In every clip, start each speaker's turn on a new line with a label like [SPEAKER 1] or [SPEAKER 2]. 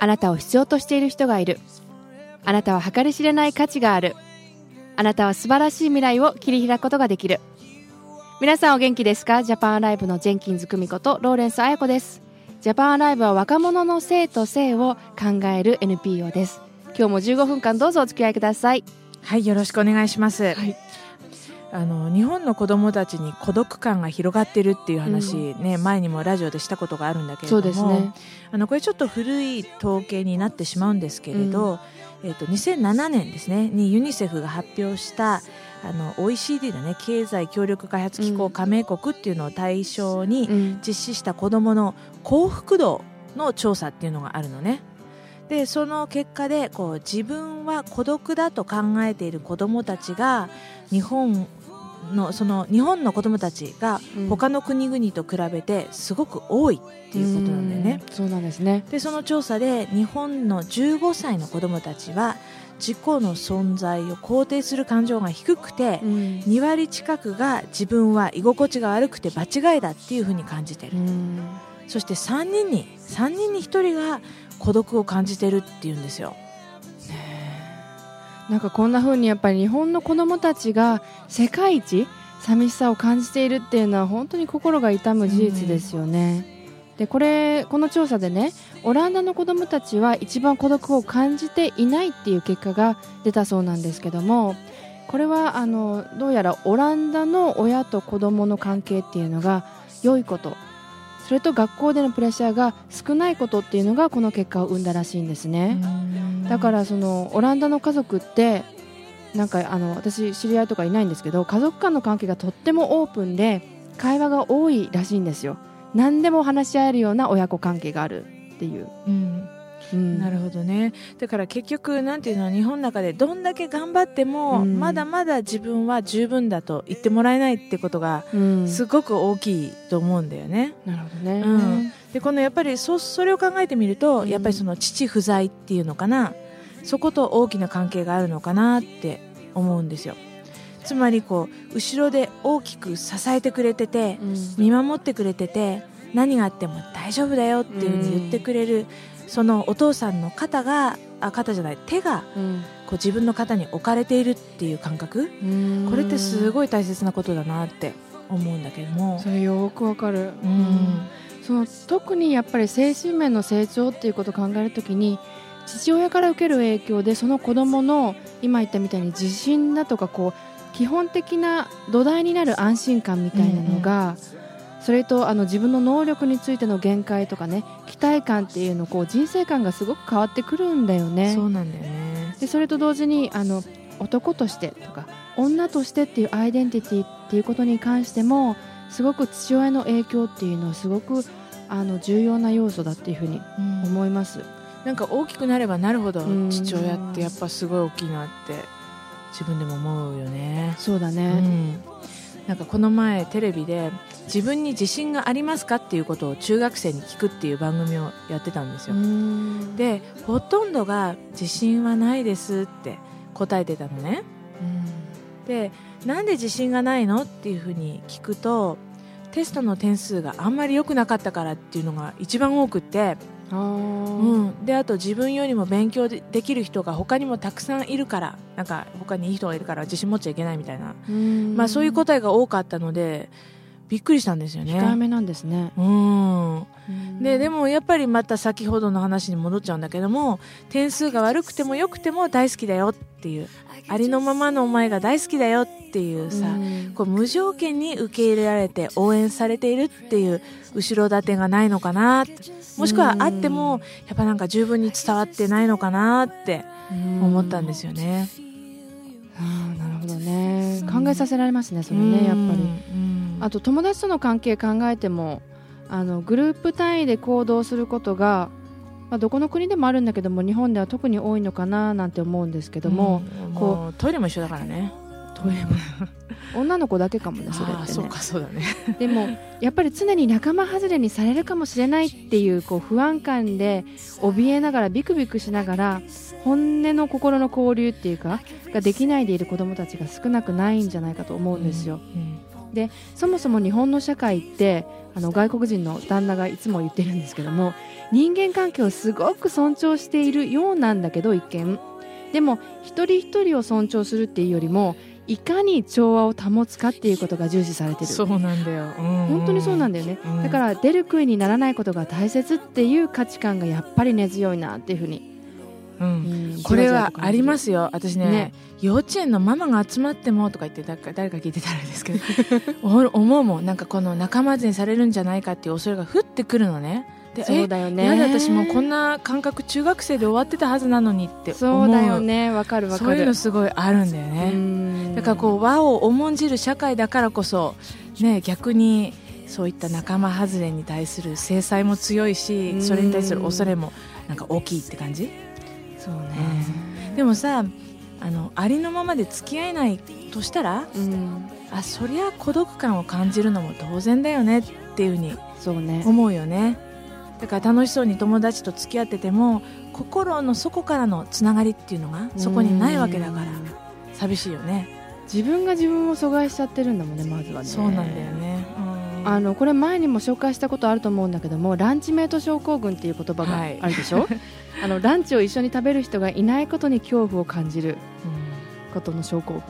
[SPEAKER 1] あなたを必要としている人がいる。あなたは計り知れない価値がある。あなたは素晴らしい未来を切り開くことができる。皆さんお元気ですか？ジャパンアライブのジェンキンズ久美子とローレンス彩子です。ジャパンアライブは若者の性と性を考える NPO です。今日も15分間どうぞお付き合いください。
[SPEAKER 2] はいよろしくお願いします、
[SPEAKER 1] はい
[SPEAKER 2] あの日本の子供たちに孤独感が広がってるっていう話、ね前にもラジオでしたことがあるんだけれ
[SPEAKER 1] そ
[SPEAKER 2] ども
[SPEAKER 1] ね。
[SPEAKER 2] あのこれちょっと古い統計になってしまうんですけれど、えっと2007年ですねにユニセフが発表したあの OECD だね経済協力開発機
[SPEAKER 1] うん。
[SPEAKER 2] 構加盟国っていうのを対象に
[SPEAKER 1] うん。
[SPEAKER 2] 実施した子どもの幸福度の調査っていうのがあるのね。でその結果でこう自分は孤独だと考えている子どもたちが日本のその日本の子どもたちが
[SPEAKER 1] うん。
[SPEAKER 2] 他の国々と比べてすごく多いっていうことなんだよね。
[SPEAKER 1] うん。そうなんですね。
[SPEAKER 2] でその調査で日本の15歳の子どもたちは自己の存在を肯定する感情が低くて、
[SPEAKER 1] うん。
[SPEAKER 2] 2割近くが自分は居心地が悪くて場違いだっていうふうに感じてる、
[SPEAKER 1] うん。
[SPEAKER 2] そして3人に3人に1人が孤独を感じてるっていうんですよ
[SPEAKER 1] なんかこんな風にやっぱり日本の子どもたちが世界一寂しさを感じているっていうのは本当に心が痛む事実ですよね。でこれこの調査でねオランダの子どもたちは一番孤独を感じていないっていう結果が出たそうなんですけどもこれはあのどうやらオランダの親と子どもの関係っていうのが良いことそれと学校でのプレッシャーが少ないことっていうのがこの結果を生んだらしいんですね。だからそのオランダの家族ってなんかあの私知り合いとかいないんですけど家族間の関係がとってもオープンで会話が多いらしいんですよ。何でも話し合えるような親子関係があるっていう、
[SPEAKER 2] うん
[SPEAKER 1] うん。
[SPEAKER 2] なるほどね。だから結局なんていうの日本の中でどんだけ頑張っても、
[SPEAKER 1] うん。
[SPEAKER 2] まだまだ自分は十分だと言ってもらえないってことが
[SPEAKER 1] うん、
[SPEAKER 2] すごく大きいと思うんだよね、
[SPEAKER 1] なるほどね、
[SPEAKER 2] うん。でこのやっぱりそそれを考えてみると、
[SPEAKER 1] うん。
[SPEAKER 2] やっぱりその父不在っていうのかな。そこと大きな関係があるのかなって思うんですよ。つまりこう後ろで大きく支えてくれてて
[SPEAKER 1] うん。
[SPEAKER 2] 見守ってくれてて何があっても大丈夫だよっていうふうに言ってくれる、そのお父さんの肩があ肩じゃない手が
[SPEAKER 1] うん。
[SPEAKER 2] こう自分の肩に置かれているっていう感覚。
[SPEAKER 1] うん。
[SPEAKER 2] これってすごい大切なことだなって思うんだけども。
[SPEAKER 1] それよくわかる、
[SPEAKER 2] うん。
[SPEAKER 1] その特にやっぱり精神面の成長っていうことを考えるときに父親から受ける影響でその子供の今言ったみたいに自信だとかこう基本的な土台になる安心感みたいなのが、それとあの自分の能力についての限界とかね期待感っていうのこう人生観がすごく変わってくるんだよね。
[SPEAKER 2] そうなんだよね
[SPEAKER 1] でそれと同時にあの男としてとか女としてっていうアイデンティティっていうことに関してもすごく父親の影響っていうのはすごくあの重要な要素だっていうふうに
[SPEAKER 2] うん
[SPEAKER 1] 思います。
[SPEAKER 2] なんか大きくなればなるほど
[SPEAKER 1] うん
[SPEAKER 2] 父親ってやっぱすごい大きいなって自分でも思うよね、う
[SPEAKER 1] そうだね。
[SPEAKER 2] ん、なんかこの前テレビで自分に自信がありますかっていうことを中学生に聞くっていう番組をやってたんですよ、
[SPEAKER 1] うん。
[SPEAKER 2] でほとんどが自信はないですって答えてたのね。でなんで自信がないのっていうふうに聞くとテストの点数があんまり良くなかったからっていうのが一番多くって
[SPEAKER 1] あー。
[SPEAKER 2] うん、であと自分よりも勉強でできる人が他にもたくさんいるからなんか他にいい人がいるから自信持っちゃいけないみたいな、
[SPEAKER 1] うん。
[SPEAKER 2] まあ、そういう答えが多かったのでびっくりしたんですよね。
[SPEAKER 1] 控えめなんですね。
[SPEAKER 2] うんでで
[SPEAKER 1] も
[SPEAKER 2] もやっぱりまた先ほどの話に戻っちゃうんだけども点数が悪くても良くても大好きだよっていうありのままのお前が大好きだよっていうさ、こう無条件に受け入れられて応援されているっていう後ろ盾がないのかなもしくはあってもやっぱなんか十分に伝わってないのかなって思ったんですよね。
[SPEAKER 1] あーなるほどね考えさせられますねそれねやっぱり。
[SPEAKER 2] うん
[SPEAKER 1] あと友達との関係考えてもあのグループ単位で行動することが、まあ、どこの国でもあるんだけども日本では特に多いのかななんて思うんですけども、
[SPEAKER 2] うん
[SPEAKER 1] こう
[SPEAKER 2] トイレも一緒だからね。
[SPEAKER 1] トイレも 女の子だけかもねそれってね
[SPEAKER 2] そうかそうだね。
[SPEAKER 1] でもやっぱり常に仲間外れにされるかもしれないっていうこう不安感で怯えながらビクビクしながら本音の心の交流っていうかができないでいる子どもたちが少なくないんじゃないかと思うんですよ。
[SPEAKER 2] うん
[SPEAKER 1] でそもそも日本の社会ってあの外国人の旦那がいつも言ってるんですけども人間関係をすごく尊重しているようなんだけど一見。でも一人一人を尊重するっていうよりもいかに調和を保つかっていうことが重視されてる。
[SPEAKER 2] そうなんだよ、うん。
[SPEAKER 1] 本当にそうなんだよね、
[SPEAKER 2] うん。
[SPEAKER 1] だから出る杭にならないことが大切っていう価値観がやっぱり根強いなっていうふうに、
[SPEAKER 2] うん。
[SPEAKER 1] うん
[SPEAKER 2] これはありますすよ私ね
[SPEAKER 1] ね。
[SPEAKER 2] 幼稚園のママが集まってもとか言って誰か誰か聞いてたらですけどお思うもん。なんかこの仲間外れにされるんじゃないかっていう恐れが降ってくるのね。で
[SPEAKER 1] そうだよね。
[SPEAKER 2] やだ私もうこんな感覚中学生で終わってたはずなのにって思う。
[SPEAKER 1] そうだよね。わかるわかる。
[SPEAKER 2] そういうのすごいあるんだよね、
[SPEAKER 1] ね
[SPEAKER 2] だからこう和を重んじる社会だからこそ、ね、逆にそういった仲間外れに対する制裁も強いし
[SPEAKER 1] うん
[SPEAKER 2] それに対する恐れもなんか大きいって感じ？
[SPEAKER 1] そうね。
[SPEAKER 2] でもさあのありのままで付き合えないとしたら
[SPEAKER 1] うん。
[SPEAKER 2] あそりゃ孤独感を感じるのも当然だよねっていうふうに
[SPEAKER 1] そうね。
[SPEAKER 2] 思うよね。だから楽しそうに友達と付き合ってても心の底からのつながりっていうのがそこにないわけだから
[SPEAKER 1] うん
[SPEAKER 2] 寂しいよね。
[SPEAKER 1] 自分が自分を阻害しちゃってるんだもんねまずはね。
[SPEAKER 2] そうなんだよね、うん。
[SPEAKER 1] あのこれ前にも紹介したことあると思うんだけどもランチメイト症候群っていう言葉が
[SPEAKER 2] はい。
[SPEAKER 1] あるでしょ、あのランチを一緒に食べる人がいないことに恐怖を感じる。ことの症候群。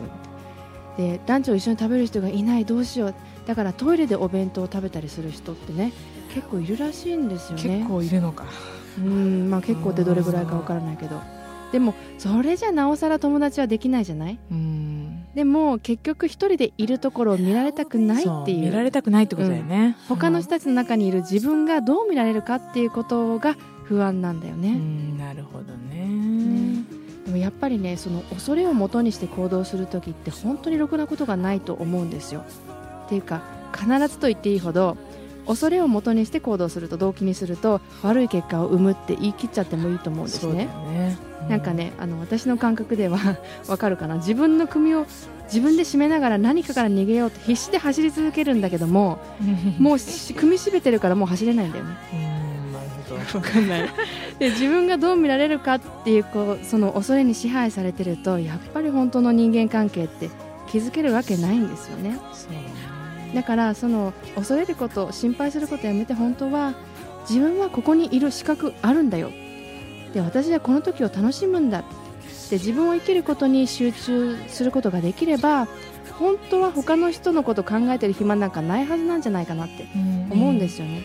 [SPEAKER 1] でランチを一緒に食べる人がいないどうしよう。だからトイレでお弁当を食べたりする人ってね結構いるらしいんですよね。
[SPEAKER 2] 結構いるのか。
[SPEAKER 1] うんまあ結構ってどれぐらいかわからないけど。でもそれじゃなおさら友達はできないじゃない？
[SPEAKER 2] うん。
[SPEAKER 1] でも結局一人でいるところを見られたくないっていう。
[SPEAKER 2] 見られたくないってことだよね、
[SPEAKER 1] 他の人たちの中にいる自分がどう見られるかっていうことが不安なんだよ
[SPEAKER 2] う
[SPEAKER 1] ね、
[SPEAKER 2] んなるほどね。
[SPEAKER 1] ね。でもやっぱりねその恐れをもとにして行動する時って本当にろくなことがないと思うんですよ。っていうか必ずと言っていいほど恐れをもとにして行動すると動機にすると悪い結果を生むって言い切っちゃってもいいと思うんですね。
[SPEAKER 2] ね、
[SPEAKER 1] なんかねあの私の感覚では わかるかな。自分の組を自分で締めながら何かから逃げようと必死で走り続けるんだけども
[SPEAKER 2] うん
[SPEAKER 1] もうし組み締めてるからもう走れないんだよね
[SPEAKER 2] うんなるほど
[SPEAKER 1] わかんない。で自分がどう見られるかっていうこうその恐れに支配されてるとやっぱり本当の人間関係って築けるわけないんですよね。
[SPEAKER 2] そうだ
[SPEAKER 1] からその恐れること心配することやめて本当は自分はここにいる資格あるんだよ。で私はこの時を楽しむんだで自分を生きることに集中することができれば本当は他の人のこと考えてる暇なんかないはずなんじゃないかなって思うんですよね、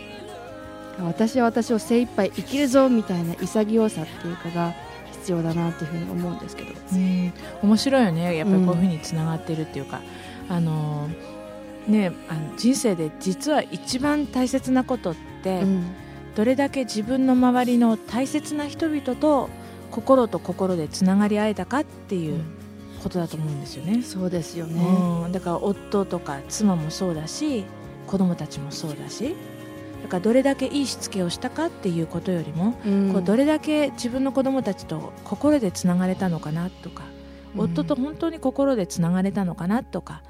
[SPEAKER 1] 私は私を精一杯生きるぞみたいな潔さっていうかが必要だなっていうふうに思うんですけど。
[SPEAKER 2] うん。面白いよね。やっぱりこういうふうにつながってるっていうか、あのねあの人生で実は一番大切なことって、
[SPEAKER 1] うん。
[SPEAKER 2] どれだけ自分の周りの大切な人々と心と心でつながり合えたかっていうことだと思うんですよね。
[SPEAKER 1] そうですよね、
[SPEAKER 2] うん、だから夫とか妻もそうだし子供たちもそうだしだからどれだけいいしつけをしたかっていうことよりも、
[SPEAKER 1] うん。
[SPEAKER 2] こうどれだけ自分の子供たちと心でつながれたのかなとか、夫と本当に心でつながれたのかなとか、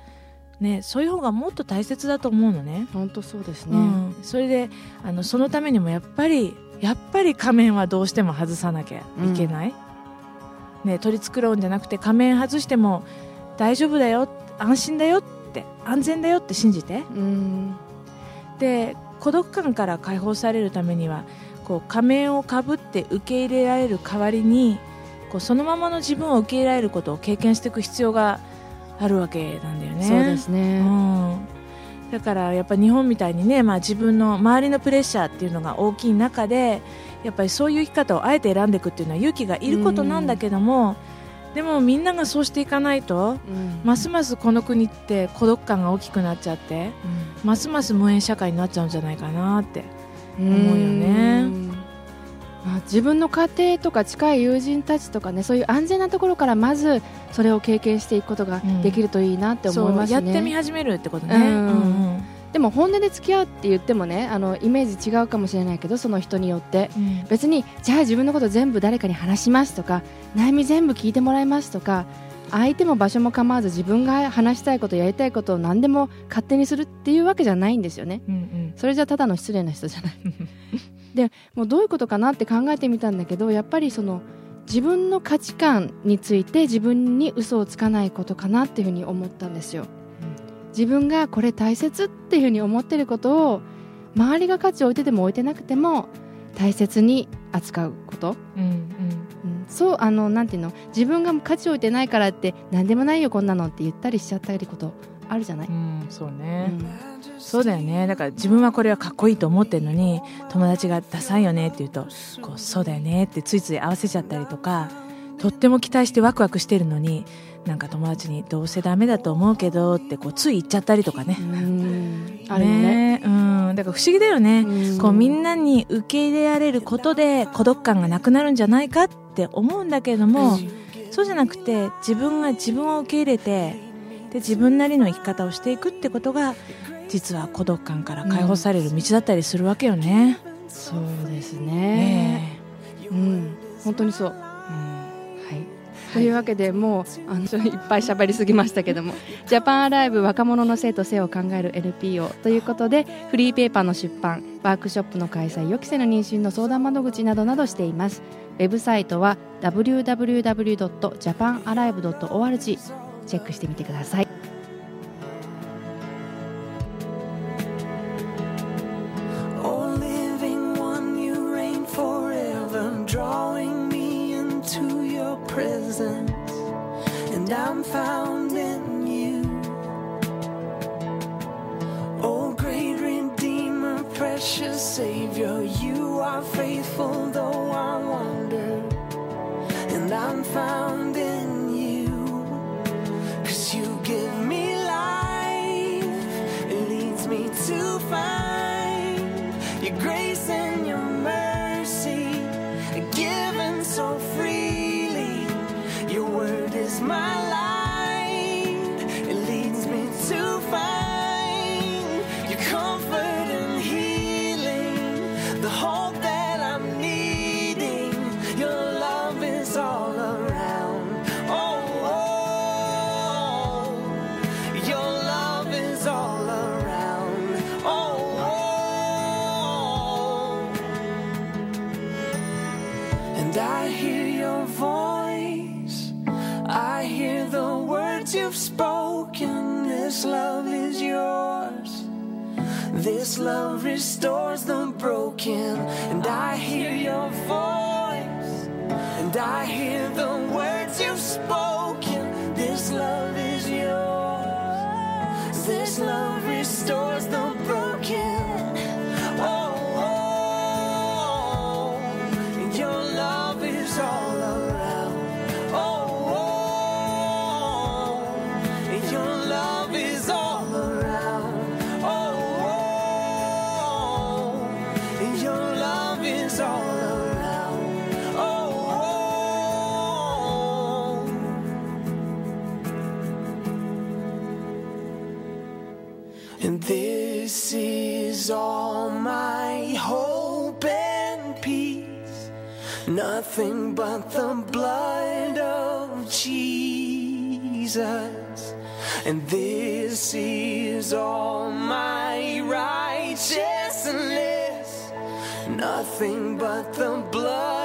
[SPEAKER 2] ね、そういう方がもっと大切だと思うのね。
[SPEAKER 1] 本当そうですね、
[SPEAKER 2] うん、それであのそのためにもやっぱりやっぱり仮面はどうしても外さなきゃいけない、ね、取り繕うんじゃなくて仮面外しても大丈夫だよ安心だよって安全だよって信じて。
[SPEAKER 1] うん。
[SPEAKER 2] で孤独感から解放されるためにはこう仮面をかぶって受け入れられる代わりにこうそのままの自分を受け入れられることを経験していく必要があるわけなんだよね。
[SPEAKER 1] そうですね、
[SPEAKER 2] うん、だからやっぱ日本みたいにね、まあ、自分の周りのプレッシャーっていうのが大きい中でやっぱりそういう生き方をあえて選んでいくっていうのは勇気がいることなんだけども、でもみんながそうしていかないと
[SPEAKER 1] うん。
[SPEAKER 2] ますますこの国って孤独感が大きくなっちゃってますます無縁社会になっちゃうんじゃないかなって
[SPEAKER 1] うん
[SPEAKER 2] 思うよね
[SPEAKER 1] あ自分の家庭とか近い友人たちとかねそういう安全なところからまずそれを経験していくことができるといいなって思いますね、
[SPEAKER 2] そうやってみ始めるってことね。
[SPEAKER 1] うん
[SPEAKER 2] うん
[SPEAKER 1] でも本音で付き合うって言ってもねあのイメージ違うかもしれないけどその人によって。
[SPEAKER 2] うん。
[SPEAKER 1] 別にじゃあ自分のこと全部誰かに話しますとか悩み全部聞いてもらいますとか相手も場所も構わず自分が話したいことやりたいことを何でも勝手にするっていうわけじゃないんですよね。
[SPEAKER 2] うんうん。
[SPEAKER 1] それじゃただの失礼な人じゃない。でもうどういうことかなって考えてみたんだけどやっぱりその自分の価値観について自分に嘘をつかないことかなっていうふうに思ったんですよ自分がこれ大切っていうふうに思ってることを周りが価値を置いてても置いてなくても大切に扱うこと、
[SPEAKER 2] うんうん。
[SPEAKER 1] うん、そうあのなんていうの？自分が価値を置いてないからって何でもないよこんなのって言ったりしちゃったりことあるじゃない、
[SPEAKER 2] うんそう
[SPEAKER 1] う
[SPEAKER 2] ね、
[SPEAKER 1] ん。
[SPEAKER 2] そうだよね。だから自分はこれはかっこいいと思ってるのに友達が「ダサいよね」って言うとこう「そうだよね」ってついつい合わせちゃったりとかとっても期待してワクワクしてるのになんか友達に「どうせダメだと思うけど」ってこうつい言っちゃったりとかね。
[SPEAKER 1] うん。あるよね。
[SPEAKER 2] うん、だから不思議だよね、
[SPEAKER 1] うん。
[SPEAKER 2] こうみんなに受け入れられることで孤独感がなくなるんじゃないかって思うんだけれども、そうじゃなくて自分が自分を受け入れてで自分なりの生き方をしていくってことが実は孤独感から解放される道だったりするわけよね。
[SPEAKER 1] そうですね。
[SPEAKER 2] ね
[SPEAKER 1] うん。本当にそうというわけでもうあの いっぱい喋りすぎましたけどもジャパンアライブ若者の生と性を考える NPO ということでフリーペーパーの出版ワークショップの開催予期せぬ妊娠の相談窓口などなどしています。ウェブサイトは www.japanalive.org チェックしてみてください。
[SPEAKER 3] Savior, you are faithful though I wander, and I'm found in you. Cause you give This love restores the broken, and I hear your voice, and I hear the words you've spoken. This love is yours. This love restores the Nothing but the blood of Jesus. And this is all my righteousness. Nothing but the blood